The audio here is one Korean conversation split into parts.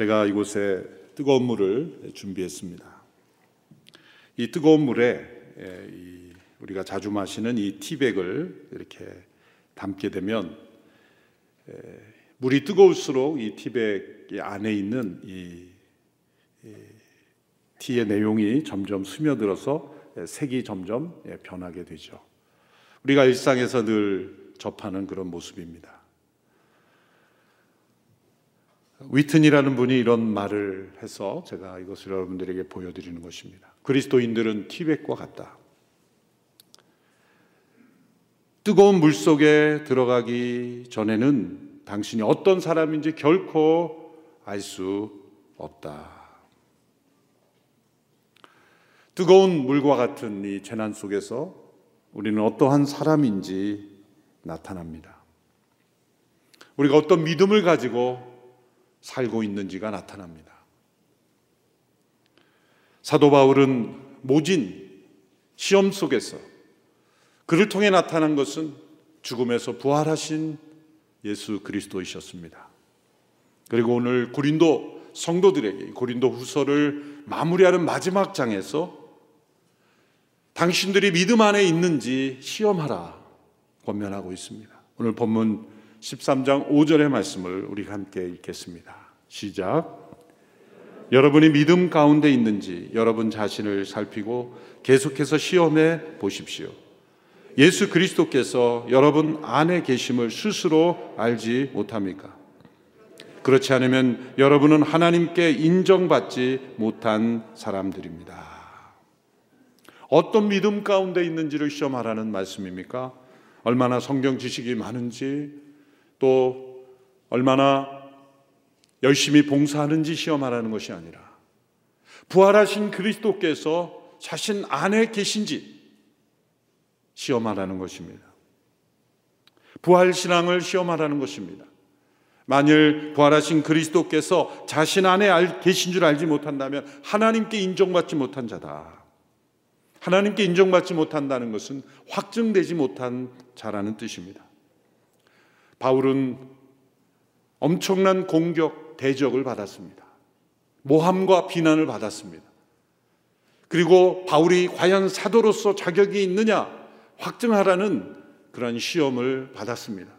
제가 이곳에 뜨거운 물을 준비했습니다. 이 뜨거운 물에 우리가 자주 마시는 이 티백을 이렇게 담게 되면 물이 뜨거울수록 이 티백 안에 있는 이 티의 내용이 점점 스며들어서 색이 점점 변하게 되죠. 우리가 일상에서 늘 접하는 그런 모습입니다. 위튼이라는 분이 이런 말을 해서 제가 이것을 여러분들에게 보여드리는 것입니다. 그리스도인들은 티백과 같다. 뜨거운 물 속에 들어가기 전에는 당신이 어떤 사람인지 결코 알 수 없다. 뜨거운 물과 같은 이 재난 속에서 우리는 어떠한 사람인지 나타납니다. 우리가 어떤 믿음을 가지고 살고 있는지가 나타납니다. 사도 바울은 모진 시험 속에서 그를 통해 나타난 것은 죽음에서 부활하신 예수 그리스도이셨습니다. 그리고 오늘 고린도 성도들에게 고린도 후서를 마무리하는 마지막 장에서 당신들이 믿음 안에 있는지 시험하라 권면하고 있습니다. 오늘 본문 13장 5절의 말씀을 우리가 함께 읽겠습니다. 시작. 여러분이 믿음 가운데 있는지 여러분 자신을 살피고 계속해서 시험해 보십시오. 예수 그리스도께서 여러분 안에 계심을 스스로 알지 못합니까? 그렇지 않으면 여러분은 하나님께 인정받지 못한 사람들입니다. 어떤 믿음 가운데 있는지를 시험하라는 말씀입니까? 얼마나 성경 지식이 많은지, 또 얼마나 열심히 봉사하는지 시험하라는 것이 아니라 부활하신 그리스도께서 자신 안에 계신지 시험하라는 것입니다. 부활 신앙을 시험하라는 것입니다. 만일 부활하신 그리스도께서 자신 안에 계신 줄 알지 못한다면 하나님께 인정받지 못한 자다. 하나님께 인정받지 못한다는 것은 확증되지 못한 자라는 뜻입니다. 바울은 엄청난 공격, 대적을 받았습니다. 모함과 비난을 받았습니다. 그리고 바울이 과연 사도로서 자격이 있느냐 확증하라는 그런 시험을 받았습니다.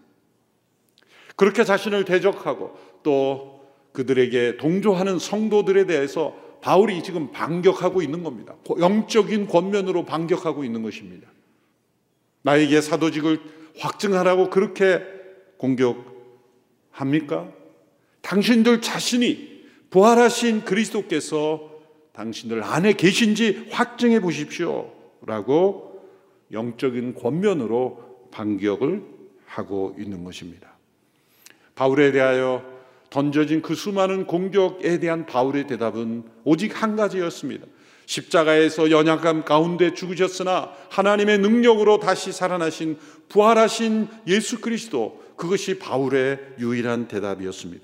그렇게 자신을 대적하고 또 그들에게 동조하는 성도들에 대해서 바울이 지금 반격하고 있는 겁니다. 영적인 권면으로 반격하고 있는 것입니다. 나에게 사도직을 확증하라고 그렇게 공격합니까? 당신들 자신이 부활하신 그리스도께서 당신들 안에 계신지 확증해 보십시오. 라고 영적인 권면으로 반격을 하고 있는 것입니다. 바울에 대하여 던져진 그 수많은 공격에 대한 바울의 대답은 오직 한 가지였습니다. 십자가에서 연약함 가운데 죽으셨으나 하나님의 능력으로 다시 살아나신 부활하신 예수 그리스도 그것이 바울의 유일한 대답이었습니다.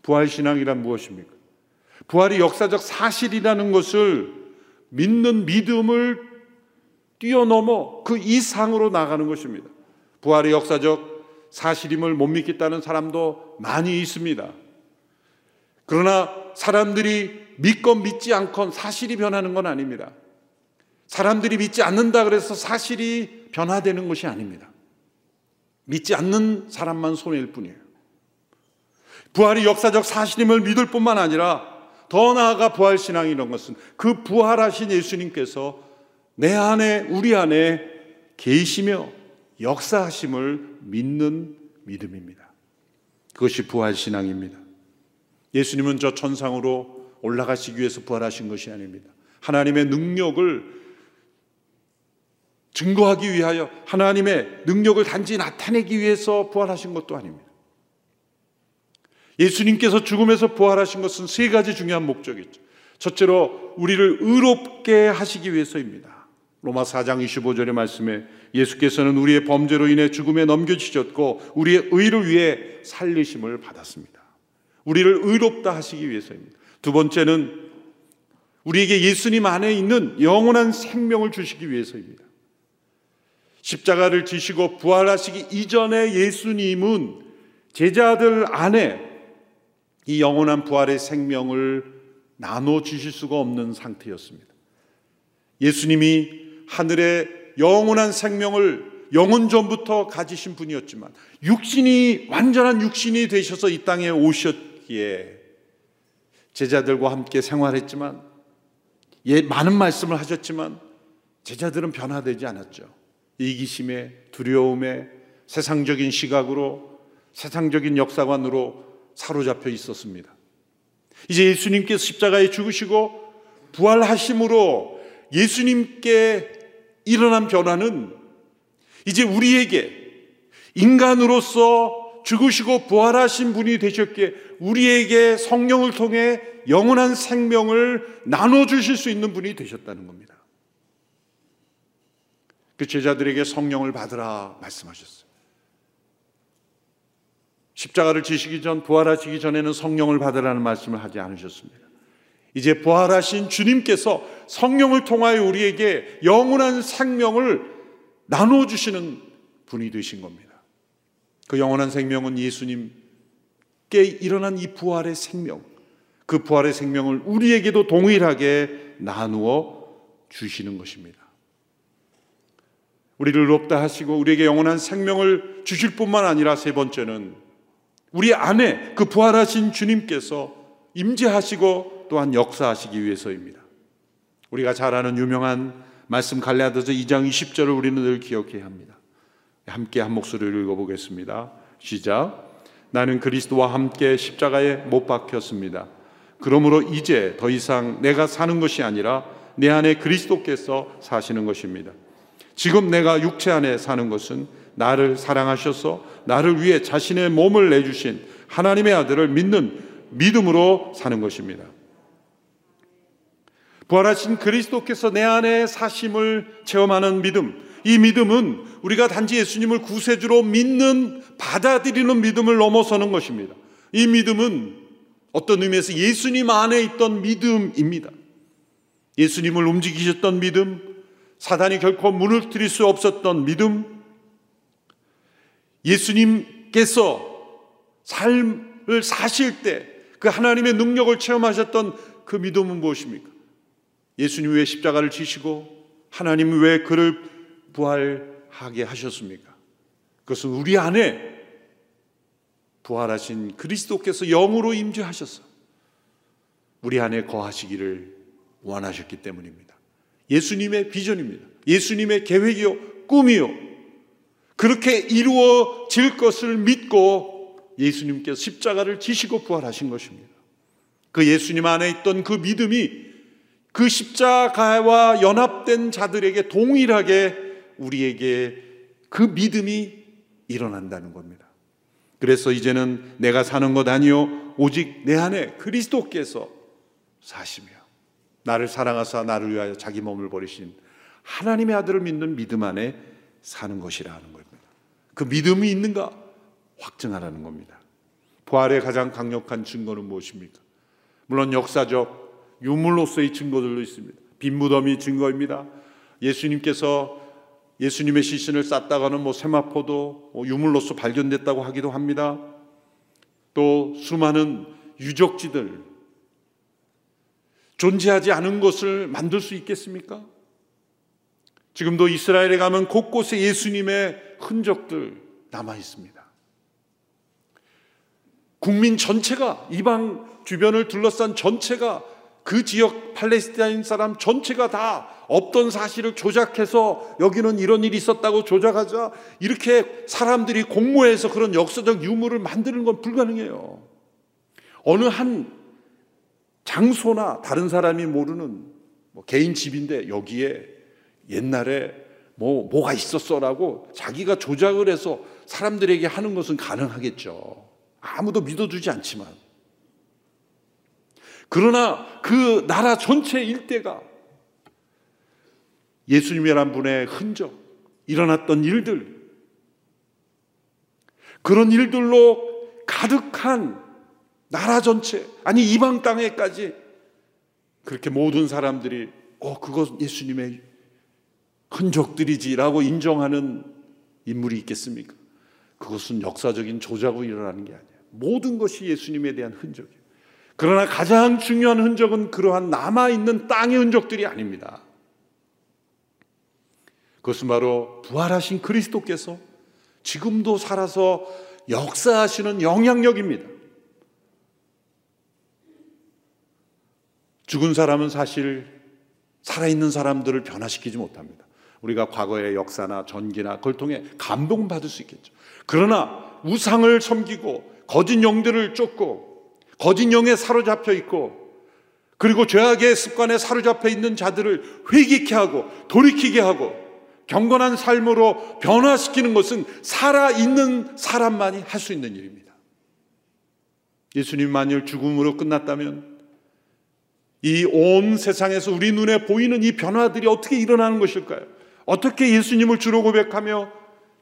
부활 신앙이란 무엇입니까? 부활이 역사적 사실이라는 것을 믿는 믿음을 뛰어넘어 그 이상으로 나가는 것입니다. 부활이 역사적 사실임을 못 믿겠다는 사람도 많이 있습니다. 그러나 사람들이 믿건 믿지 않건 사실이 변하는 건 아닙니다. 사람들이 믿지 않는다 그래서 사실이 변화되는 것이 아닙니다. 믿지 않는 사람만 손해일 뿐이에요. 부활이 역사적 사실임을 믿을 뿐만 아니라 더 나아가 부활 신앙이라는 것은 그 부활하신 예수님께서 내 안에 우리 안에 계시며 역사하심을 믿는 믿음입니다. 그것이 부활 신앙입니다. 예수님은 저 천상으로 올라가시기 위해서 부활하신 것이 아닙니다. 하나님의 능력을 증거하기 위하여 하나님의 능력을 단지 나타내기 위해서 부활하신 것도 아닙니다. 예수님께서 죽음에서 부활하신 것은 세 가지 중요한 목적이죠. 첫째로 우리를 의롭게 하시기 위해서입니다. 로마 4장 25절의 말씀에 예수께서는 우리의 범죄로 인해 죽음에 넘겨지셨고 우리의 의를 위해 살리심을 받았습니다. 우리를 의롭다 하시기 위해서입니다. 두 번째는 우리에게 예수님 안에 있는 영원한 생명을 주시기 위해서입니다. 십자가를 지시고 부활하시기 이전에 예수님은 제자들 안에 이 영원한 부활의 생명을 나눠 주실 수가 없는 상태였습니다. 예수님이 하늘의 영원한 생명을 영원 전부터 가지신 분이었지만 육신이 완전한 육신이 되셔서 이 땅에 오셨기에 제자들과 함께 생활했지만 예, 많은 말씀을 하셨지만 제자들은 변화되지 않았죠. 이기심에 두려움에 세상적인 시각으로 세상적인 역사관으로 사로잡혀 있었습니다. 이제 예수님께서 십자가에 죽으시고 부활하심으로 예수님께 일어난 변화는 이제 우리에게 인간으로서 죽으시고 부활하신 분이 되셨기에 우리에게 성령을 통해 영원한 생명을 나눠주실 수 있는 분이 되셨다는 겁니다. 그 제자들에게 성령을 받으라 말씀하셨어요. 십자가를 지시기 전, 부활하시기 전에는 성령을 받으라는 말씀을 하지 않으셨습니다. 이제 부활하신 주님께서 성령을 통하여 우리에게 영원한 생명을 나눠주시는 분이 되신 겁니다. 그 영원한 생명은 예수님께 일어난 이 부활의 생명, 그 부활의 생명을 우리에게도 동일하게 나누어 주시는 것입니다. 우리를 의롭다 하시고 우리에게 영원한 생명을 주실 뿐만 아니라 세 번째는 우리 안에 그 부활하신 주님께서 임재하시고 또한 역사하시기 위해서입니다. 우리가 잘 아는 유명한 말씀 갈라디아서 2장 20절을 우리는 늘 기억해야 합니다. 함께 한 목소리를 읽어보겠습니다. 시작. 나는 그리스도와 함께 십자가에 못 박혔습니다. 그러므로 이제 더 이상 내가 사는 것이 아니라 내 안에 그리스도께서 사시는 것입니다. 지금 내가 육체 안에 사는 것은 나를 사랑하셔서 나를 위해 자신의 몸을 내주신 하나님의 아들을 믿는 믿음으로 사는 것입니다. 부활하신 그리스도께서 내 안에 사심을 체험하는 믿음, 이 믿음은 우리가 단지 예수님을 구세주로 믿는, 받아들이는 믿음을 넘어서는 것입니다. 이 믿음은 어떤 의미에서 예수님 안에 있던 믿음입니다. 예수님을 움직이셨던 믿음, 사단이 결코 무너뜨릴 수 없었던 믿음, 예수님께서 삶을 사실 때 그 하나님의 능력을 체험하셨던 그 믿음은 무엇입니까? 예수님 왜 십자가를 지시고 하나님 왜 그를 부활하게 하셨습니까? 그것은 우리 안에 부활하신 그리스도께서 영으로 임재하셔서 우리 안에 거하시기를 원하셨기 때문입니다. 예수님의 비전입니다. 예수님의 계획이요, 꿈이요. 그렇게 이루어질 것을 믿고 예수님께서 십자가를 지시고 부활하신 것입니다. 그 예수님 안에 있던 그 믿음이 그 십자가와 연합된 자들에게 동일하게 우리에게 그 믿음이 일어난다는 겁니다. 그래서 이제는 내가 사는 것 아니요 오직 내 안에 그리스도께서 사시며 나를 사랑하사 나를 위하여 자기 몸을 버리신 하나님의 아들을 믿는 믿음 안에 사는 것이라는 겁니다. 그 믿음이 있는가 확증하라는 겁니다. 부활의 가장 강력한 증거는 무엇입니까? 물론 역사적 유물로서의 증거들도 있습니다. 빈 무덤이 증거입니다. 예수님께서 예수님의 시신을 쌌다가는 뭐 세마포도 뭐 유물로서 발견됐다고 하기도 합니다. 또 수많은 유적지들 존재하지 않은 것을 만들 수 있겠습니까? 지금도 이스라엘에 가면 곳곳에 예수님의 흔적들 남아 있습니다. 국민 전체가 이방 주변을 둘러싼 전체가 그 지역 팔레스타인 사람 전체가 다 없던 사실을 조작해서 여기는 이런 일이 있었다고 조작하자 이렇게 사람들이 공모해서 그런 역사적 유물을 만드는 건 불가능해요. 어느 한 장소나 다른 사람이 모르는 뭐 개인 집인데 여기에 옛날에 뭐 뭐가 있었어라고 자기가 조작을 해서 사람들에게 하는 것은 가능하겠죠. 아무도 믿어주지 않지만 그러나 그 나라 전체 일대가 예수님이란 분의 흔적, 일어났던 일들, 그런 일들로 가득한 나라 전체, 아니 이방 땅에까지 그렇게 모든 사람들이 어, 그것 예수님의 흔적들이지라고 인정하는 인물이 있겠습니까? 그것은 역사적인 조작으로 일어나는 게 아니에요. 모든 것이 예수님에 대한 흔적이에요. 그러나 가장 중요한 흔적은 그러한 남아있는 땅의 흔적들이 아닙니다. 그것은 바로 부활하신 그리스도께서 지금도 살아서 역사하시는 영향력입니다. 죽은 사람은 사실 살아있는 사람들을 변화시키지 못합니다. 우리가 과거의 역사나 전기나 그걸 통해 감동받을 수 있겠죠. 그러나 우상을 섬기고 거짓 영들을 쫓고 거짓 영에 사로잡혀 있고 그리고 죄악의 습관에 사로잡혀 있는 자들을 회개케 하고 돌이키게 하고 경건한 삶으로 변화시키는 것은 살아있는 사람만이 할 수 있는 일입니다. 예수님 만일 죽음으로 끝났다면 이 온 세상에서 우리 눈에 보이는 이 변화들이 어떻게 일어나는 것일까요? 어떻게 예수님을 주로 고백하며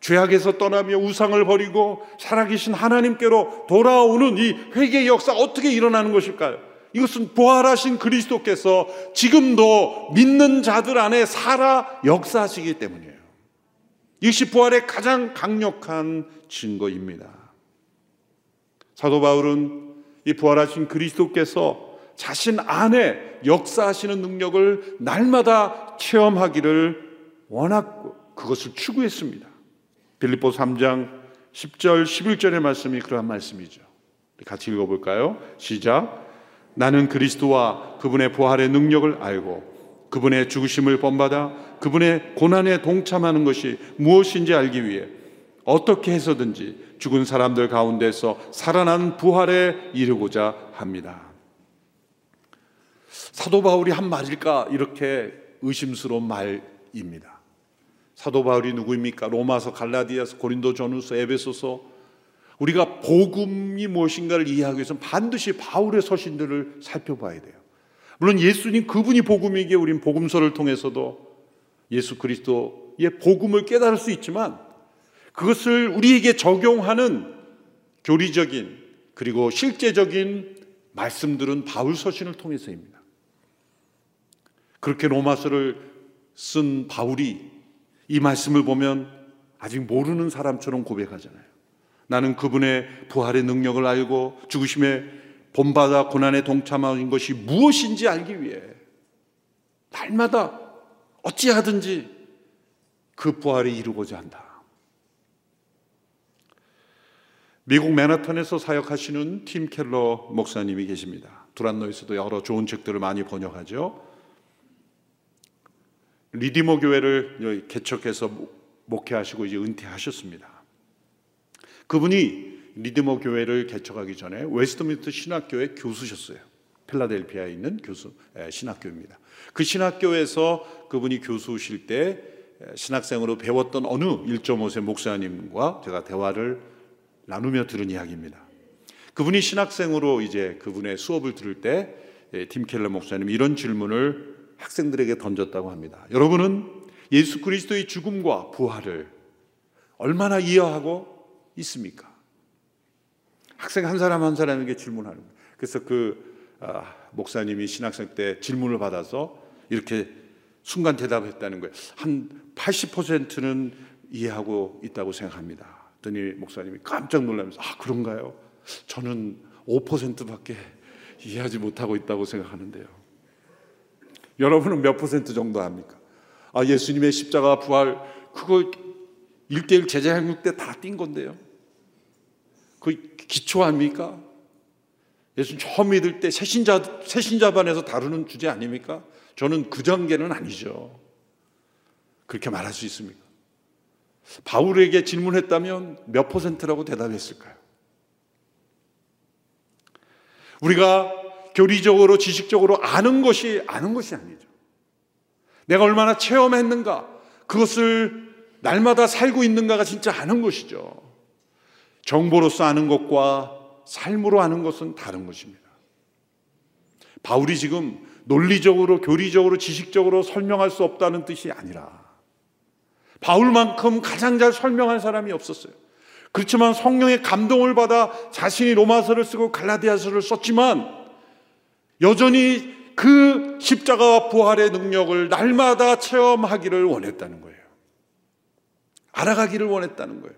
죄악에서 떠나며 우상을 버리고 살아계신 하나님께로 돌아오는 이 회개의 역사 어떻게 일어나는 것일까요? 이것은 부활하신 그리스도께서 지금도 믿는 자들 안에 살아 역사하시기 때문이에요. 이것이 부활의 가장 강력한 증거입니다. 사도 바울은 이 부활하신 그리스도께서 자신 안에 역사하시는 능력을 날마다 체험하기를 원하고 그것을 추구했습니다. 빌립보 3장 10절 11절의 말씀이 그러한 말씀이죠. 같이 읽어볼까요? 시작. 나는 그리스도와 그분의 부활의 능력을 알고 그분의 죽으심을 본받아 그분의 고난에 동참하는 것이 무엇인지 알기 위해 어떻게 해서든지 죽은 사람들 가운데서 살아난 부활에 이르고자 합니다. 사도 바울이 한 말일까 이렇게 의심스러운 말입니다. 사도 바울이 누구입니까? 로마서, 갈라디아서, 고린도 전후서, 에베소서 우리가 복음이 무엇인가를 이해하기 위해서는 반드시 바울의 서신들을 살펴봐야 돼요. 물론 예수님 그분이 복음이기에 우린 복음서를 통해서도 예수 그리스도의 복음을 깨달을 수 있지만 그것을 우리에게 적용하는 교리적인 그리고 실제적인 말씀들은 바울 서신을 통해서입니다. 그렇게 로마서를 쓴 바울이 이 말씀을 보면 아직 모르는 사람처럼 고백하잖아요. 나는 그분의 부활의 능력을 알고 죽으심에 본받아 고난에 동참한 것이 무엇인지 알기 위해 날마다 어찌하든지 그 부활을 이루고자 한다. 미국 맨하탄에서 사역하시는 팀 켈러 목사님이 계십니다. 두란노에서도 여러 좋은 책들을 많이 번역하죠. 리디머 교회를 개척해서 목회하시고 이제 은퇴하셨습니다. 그분이 리디머 교회를 개척하기 전에 웨스트민스터 신학교의 교수셨어요. 필라델피아에 있는 교수 신학교입니다. 그 신학교에서 그분이 교수실 때 신학생으로 배웠던 어느 1.5세 목사님과 제가 대화를 나누며 들은 이야기입니다. 그분이 신학생으로 이제 그분의 수업을 들을 때 팀 켈러 목사님 이런 질문을 학생들에게 던졌다고 합니다. 여러분은 예수 그리스도의 죽음과 부활을 얼마나 이해하고 있습니까? 학생 한 사람 한 사람에게 질문하는 거예요. 그래서 그 아, 목사님이 신학생 때 질문을 받아서 이렇게 순간 대답했다는 거예요. 한 80%는 이해하고 있다고 생각합니다. 그랬더니 목사님이 깜짝 놀라면서 아 그런가요? 저는 5%밖에 이해하지 못하고 있다고 생각하는데요. 여러분은 몇 퍼센트 정도 합니까? 아, 예수님의 십자가 부활, 그거 일대일 제자 행육 때다띈 건데요. 그 기초 아닙니까? 예수님 처음 믿을 때 새신자, 새신자반에서 다루는 주제 아닙니까? 저는 그 단계는 아니죠. 그렇게 말할 수 있습니까? 바울에게 질문했다면 몇 퍼센트라고 대답했을까요? 우리가 교리적으로 지식적으로 아는 것이 아는 것이 아니죠. 내가 얼마나 체험했는가 그것을 날마다 살고 있는가가 진짜 아는 것이죠. 정보로서 아는 것과 삶으로 아는 것은 다른 것입니다. 바울이 지금 논리적으로, 교리적으로, 지식적으로 설명할 수 없다는 뜻이 아니라 바울만큼 가장 잘 설명한 사람이 없었어요. 그렇지만 성령의 감동을 받아 자신이 로마서를 쓰고 갈라디아서를 썼지만 여전히 그 십자가와 부활의 능력을 날마다 체험하기를 원했다는 거예요. 알아가기를 원했다는 거예요.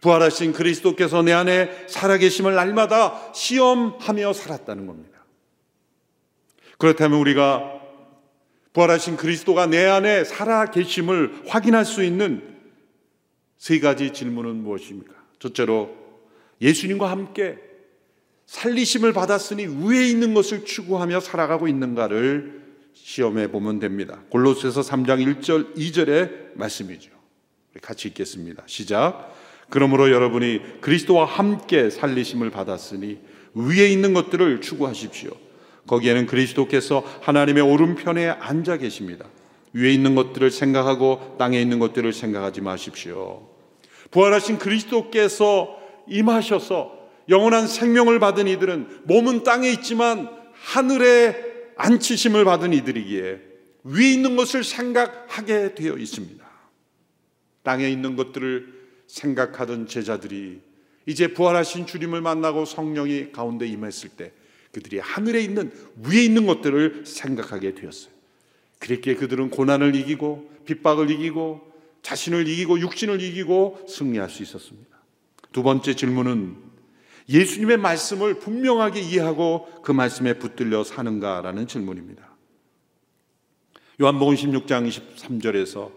부활하신 그리스도께서 내 안에 살아계심을 날마다 시험하며 살았다는 겁니다. 그렇다면 우리가 부활하신 그리스도가 내 안에 살아계심을 확인할 수 있는 세 가지 질문은 무엇입니까? 첫째로 예수님과 함께 살리심을 받았으니 위에 있는 것을 추구하며 살아가고 있는가를 시험해 보면 됩니다. 골로새서 3장 1절 2절의 말씀이죠. 같이 읽겠습니다. 시작. 그러므로 여러분이 그리스도와 함께 살리심을 받았으니 위에 있는 것들을 추구하십시오. 거기에는 그리스도께서 하나님의 오른편에 앉아 계십니다. 위에 있는 것들을 생각하고 땅에 있는 것들을 생각하지 마십시오. 부활하신 그리스도께서 임하셔서 영원한 생명을 받은 이들은 몸은 땅에 있지만 하늘에 앉히심을 받은 이들이기에 위에 있는 것을 생각하게 되어 있습니다. 땅에 있는 것들을 생각하던 제자들이 이제 부활하신 주님을 만나고 성령이 가운데 임했을 때 그들이 하늘에 있는 위에 있는 것들을 생각하게 되었어요. 그랬기에 그들은 고난을 이기고 핍박을 이기고 자신을 이기고 육신을 이기고 승리할 수 있었습니다. 두 번째 질문은 예수님의 말씀을 분명하게 이해하고 그 말씀에 붙들려 사는가라는 질문입니다. 요한복음 16장 23절에서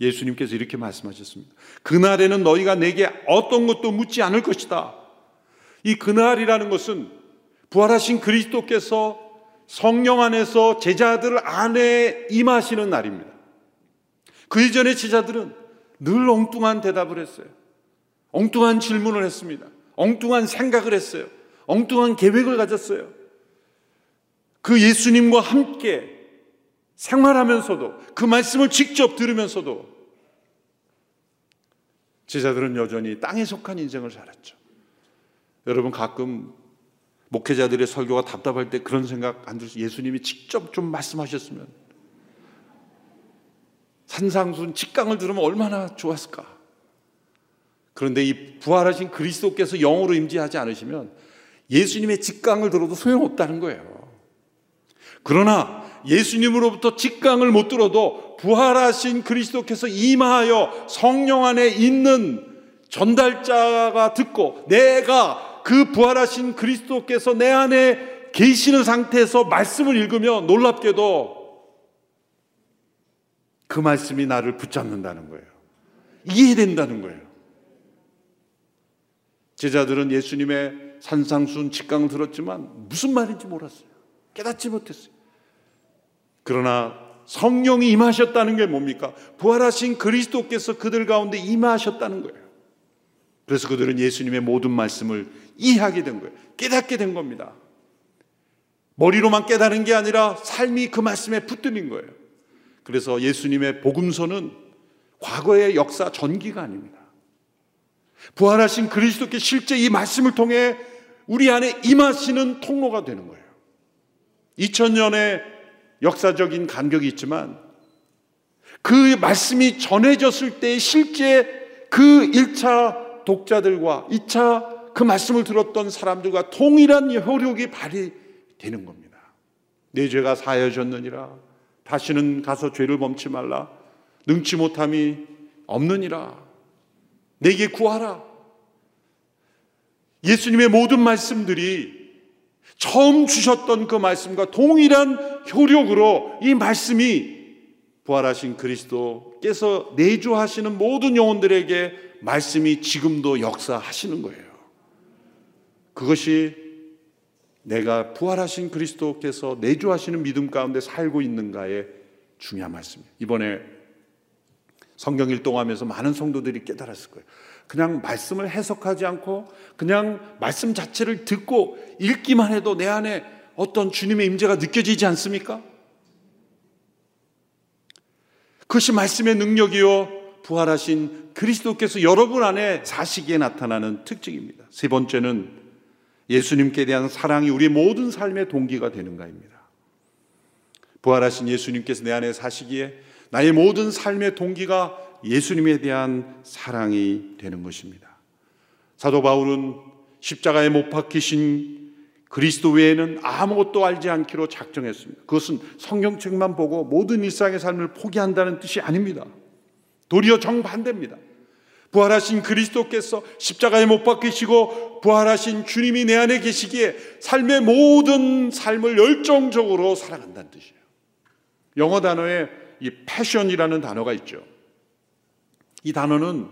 예수님께서 이렇게 말씀하셨습니다. 그날에는 너희가 내게 어떤 것도 묻지 않을 것이다. 이 그날이라는 것은 부활하신 그리스도께서 성령 안에서 제자들 안에 임하시는 날입니다. 그 이전의 제자들은 늘 엉뚱한 대답을 했어요. 엉뚱한 질문을 했습니다. 엉뚱한 생각을 했어요. 엉뚱한 계획을 가졌어요. 그 예수님과 함께 생활하면서도 그 말씀을 직접 들으면서도 제자들은 여전히 땅에 속한 인생을 살았죠. 여러분 가끔 목회자들의 설교가 답답할 때 그런 생각 안 들어서 예수님이 직접 좀 말씀하셨으면 산상순 직강을 들으면 얼마나 좋았을까. 그런데 이 부활하신 그리스도께서 영으로 임재하지 않으시면 예수님의 직강을 들어도 소용없다는 거예요. 그러나 예수님으로부터 직강을 못 들어도 부활하신 그리스도께서 임하여 성령 안에 있는 전달자가 듣고 내가 그 부활하신 그리스도께서 내 안에 계시는 상태에서 말씀을 읽으며 놀랍게도 그 말씀이 나를 붙잡는다는 거예요. 이해된다는 거예요. 제자들은 예수님의 산상순 직강을 들었지만 무슨 말인지 몰랐어요. 깨닫지 못했어요. 그러나 성령이 임하셨다는 게 뭡니까? 부활하신 그리스도께서 그들 가운데 임하셨다는 거예요. 그래서 그들은 예수님의 모든 말씀을 이해하게 된 거예요. 깨닫게 된 겁니다. 머리로만 깨달은 게 아니라 삶이 그 말씀에 붙들린 거예요. 그래서 예수님의 복음서는 과거의 역사 전기가 아닙니다. 부활하신 그리스도께 실제 이 말씀을 통해 우리 안에 임하시는 통로가 되는 거예요. 2000년의 역사적인 간격이 있지만 그 말씀이 전해졌을 때 실제 그 1차 독자들과 2차 그 말씀을 들었던 사람들과 동일한 효력이 발휘되는 겁니다. 내 죄가 사여졌느니라. 다시는 가서 죄를 범치 말라. 능치 못함이 없느니라. 내게 구하라. 예수님의 모든 말씀들이 처음 주셨던 그 말씀과 동일한 효력으로 이 말씀이 부활하신 그리스도께서 내주하시는 모든 영혼들에게 말씀이 지금도 역사하시는 거예요. 그것이 내가 부활하신 그리스도께서 내주하시는 믿음 가운데 살고 있는가의 중요한 말씀이에요. 이번에 성경 일동하면서 많은 성도들이 깨달았을 거예요. 그냥 말씀을 해석하지 않고 그냥 말씀 자체를 듣고 읽기만 해도 내 안에 어떤 주님의 임재가 느껴지지 않습니까? 그것이 말씀의 능력이요 부활하신 그리스도께서 여러분 안에 사시기에 나타나는 특징입니다. 세 번째는 예수님께 대한 사랑이 우리 모든 삶의 동기가 되는가입니다. 부활하신 예수님께서 내 안에 사시기에 나의 모든 삶의 동기가 예수님에 대한 사랑이 되는 것입니다. 사도 바울은 십자가에 못 박히신 그리스도 외에는 아무것도 알지 않기로 작정했습니다. 그것은 성경책만 보고 모든 일상의 삶을 포기한다는 뜻이 아닙니다. 도리어 정반대입니다. 부활하신 그리스도께서 십자가에 못 박히시고 부활하신 주님이 내 안에 계시기에 삶의 모든 삶을 열정적으로 살아간다는 뜻이에요. 영어 단어에 이 패션이라는 단어가 있죠. 이 단어는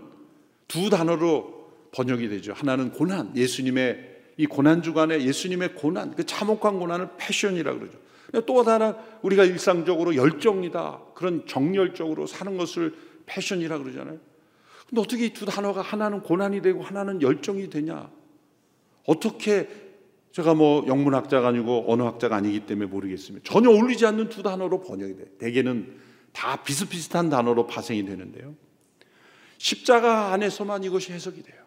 두 단어로 번역이 되죠. 하나는 고난, 예수님의 이 고난 주간에 예수님의 고난, 그 참혹한 고난을 패션이라 그러죠. 또 하나 우리가 일상적으로 열정이다. 그런 정열적으로 사는 것을 패션이라 그러잖아요. 근데 어떻게 이 두 단어가 하나는 고난이 되고 하나는 열정이 되냐? 어떻게 제가 뭐 영문학자가 아니고 언어학자가 아니기 때문에 모르겠습니다. 전혀 어울리지 않는 두 단어로 번역이 돼. 대개는 다 비슷비슷한 단어로 파생이 되는데요. 십자가 안에서만 이것이 해석이 돼요.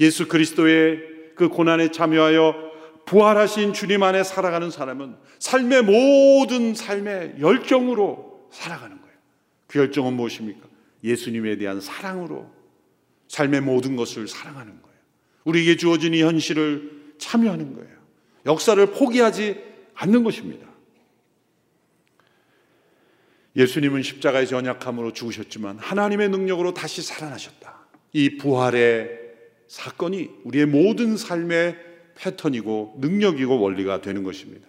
예수 그리스도의 그 고난에 참여하여 부활하신 주님 안에 살아가는 사람은 삶의 모든 삶의 열정으로 살아가는 거예요. 그 열정은 무엇입니까? 예수님에 대한 사랑으로 삶의 모든 것을 사랑하는 거예요. 우리에게 주어진 이 현실을 참여하는 거예요. 역사를 포기하지 않는 것입니다. 예수님은 십자가에서 연약함으로 죽으셨지만 하나님의 능력으로 다시 살아나셨다. 이 부활의 사건이 우리의 모든 삶의 패턴이고 능력이고 원리가 되는 것입니다.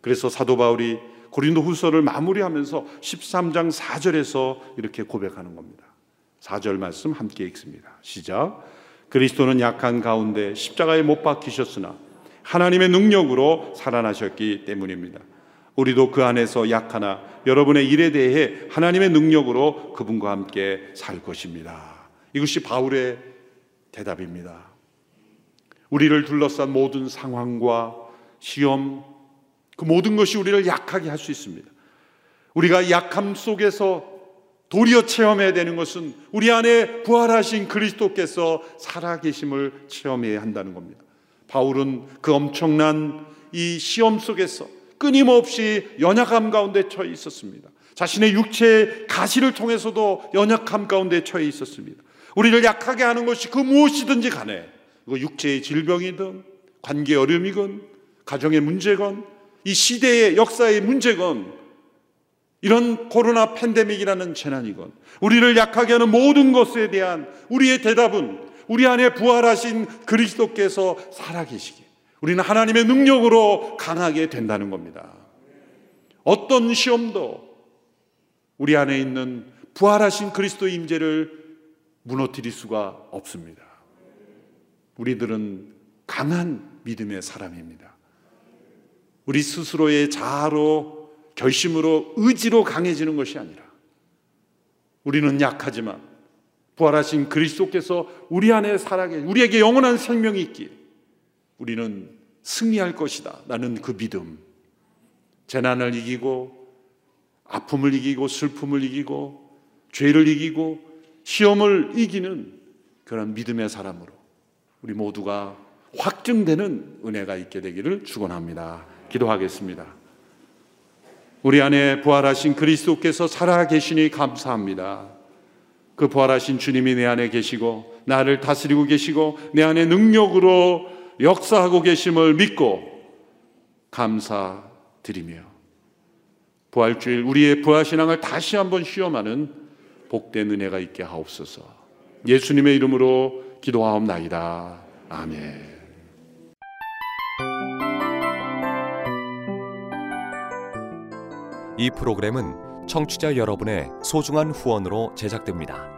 그래서 사도 바울이 고린도 후서를 마무리하면서 13장 4절에서 이렇게 고백하는 겁니다. 4절 말씀 함께 읽습니다. 시작. 그리스도는 약한 가운데 십자가에 못 박히셨으나 하나님의 능력으로 살아나셨기 때문입니다. 우리도 그 안에서 약하나 여러분의 일에 대해 하나님의 능력으로 그분과 함께 살 것입니다. 이것이 바울의 대답입니다. 우리를 둘러싼 모든 상황과 시험, 그 모든 것이 우리를 약하게 할 수 있습니다. 우리가 약함 속에서 도리어 체험해야 되는 것은 우리 안에 부활하신 그리스도께서 살아계심을 체험해야 한다는 겁니다. 바울은 그 엄청난 이 시험 속에서 끊임없이 연약함 가운데 처해 있었습니다. 자신의 육체의 가시를 통해서도 연약함 가운데 처해 있었습니다. 우리를 약하게 하는 것이 그 무엇이든지 간에 육체의 질병이든 관계 어려움이건 가정의 문제건 이 시대의 역사의 문제건 이런 코로나 팬데믹이라는 재난이건 우리를 약하게 하는 모든 것에 대한 우리의 대답은 우리 안에 부활하신 그리스도께서 살아계시기 우리는 하나님의 능력으로 강하게 된다는 겁니다. 어떤 시험도 우리 안에 있는 부활하신 그리스도의 임재를 무너뜨릴 수가 없습니다. 우리들은 강한 믿음의 사람입니다. 우리 스스로의 자아로 결심으로 의지로 강해지는 것이 아니라 우리는 약하지만 부활하신 그리스도께서 우리 안에 살아계 우리에게 영원한 생명이 있기 우리는 승리할 것이다. 나는 그 믿음. 재난을 이기고 아픔을 이기고 슬픔을 이기고 죄를 이기고 시험을 이기는 그런 믿음의 사람으로 우리 모두가 확증되는 은혜가 있게 되기를 축원합니다. 기도하겠습니다. 우리 안에 부활하신 그리스도께서 살아 계시니 감사합니다. 그 부활하신 주님이 내 안에 계시고 나를 다스리고 계시고 내 안에 능력으로 역사하고 계심을 믿고 감사드리며 부활주일 우리의 부활신앙을 다시 한번 시험하는 복된 은혜가 있게 하옵소서. 예수님의 이름으로 기도하옵나이다. 아멘. 이 프로그램은 청취자 여러분의 소중한 후원으로 제작됩니다.